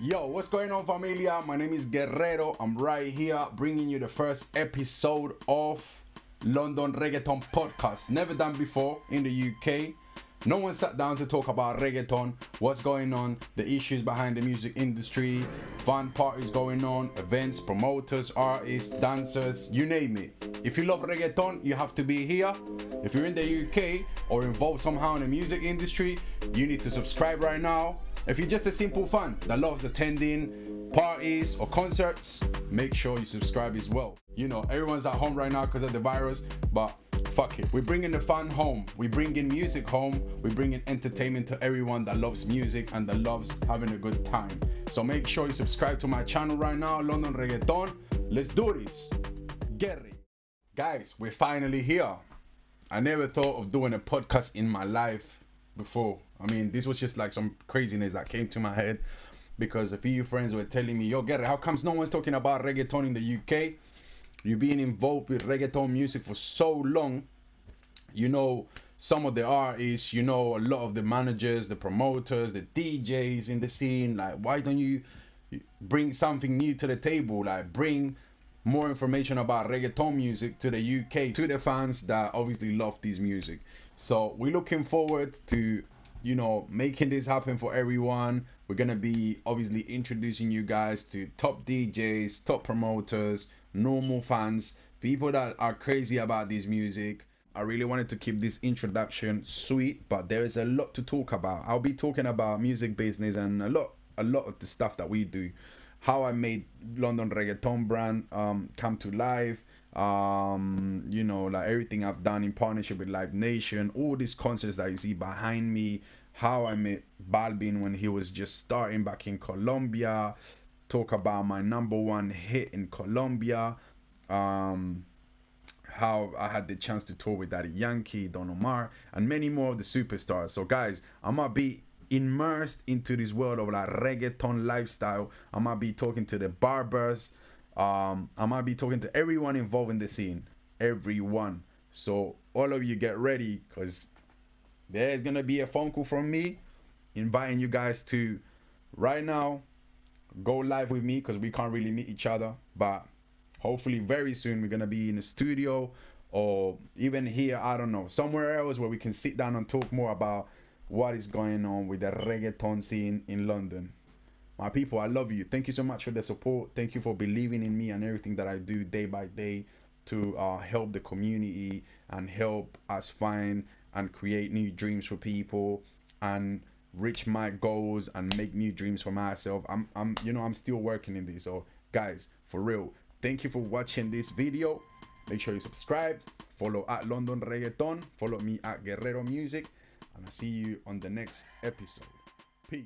Yo, what's going on, familia? My name is Guerrero. I'm right here bringing you the first episode of London Reggaeton Podcast. Never done before in the UK. No one sat down to talk about reggaeton, what's going on, the issues behind the music industry, fun parties going on, events, promoters, artists, dancers, you name it. If you love reggaeton, you have to be here. If you're in the UK or involved somehow in the music industry, you need to subscribe right now. If you're just a simple fan that loves attending parties or concerts, make sure you subscribe as well. You know, everyone's at home right now because of the virus, but fuck it. We're bringing the fun home. We're bringing music home. We're bringing entertainment to everyone that loves music and that loves having a good time. So make sure you subscribe to my channel right now, London Reggaeton. Let's do this. It. Guys, we're finally here. I never thought of doing a podcast in my life before. I mean, this was just like some craziness that came to my head because a few friends were telling me, yo, get it, how comes no one's talking about reggaeton in the UK? You've been involved with reggaeton music for so long. You know some of the artists, you know a lot of the managers, the promoters, the DJs in the scene. Like, why don't you bring something new to the table? Like, bring more information about reggaeton music to the UK, to the fans that obviously love this music. So we're looking forward to, you know, making this happen for everyone. We're gonna be obviously introducing you guys to top DJs, top promoters, normal fans, people that are crazy about this music. I really wanted to keep this introduction sweet, but there is a lot to talk about. I'll be talking about music business and a lot a lot of the stuff that we do. How I made London Reggaeton brand um, come to life, um you know like everything i've done in partnership with live nation all these concerts that you see behind me how i met Balvin when he was just starting back in colombia talk about my number one hit in colombia um how I had the chance to tour with Daddy Yankee, Don Omar, and many more of the superstars. So, guys, I'm gonna be immersed into this world of like reggaeton lifestyle. I might be talking to the barbers, um, I might be talking to everyone involved in the scene, everyone. So all of you get ready, cause there's gonna be a phone call from me, inviting you guys to right now go live with me, cause we can't really meet each other, but hopefully very soon we're gonna be in the studio or even here, I don't know, somewhere else where we can sit down and talk more about what is going on with the reggaeton scene in London. My people i love you. Thank you so much for the support. Thank you for believing in me and everything that i do day by day to uh, help the community and help us find and create new dreams for people and reach my goals and make new dreams for myself. I'm i'm you know i'm still working in this. So guys for real thank you for watching this video. Make sure you subscribe. Follow at london reggaeton. Follow me at guerrero music and i'll see you on the next episode. Peace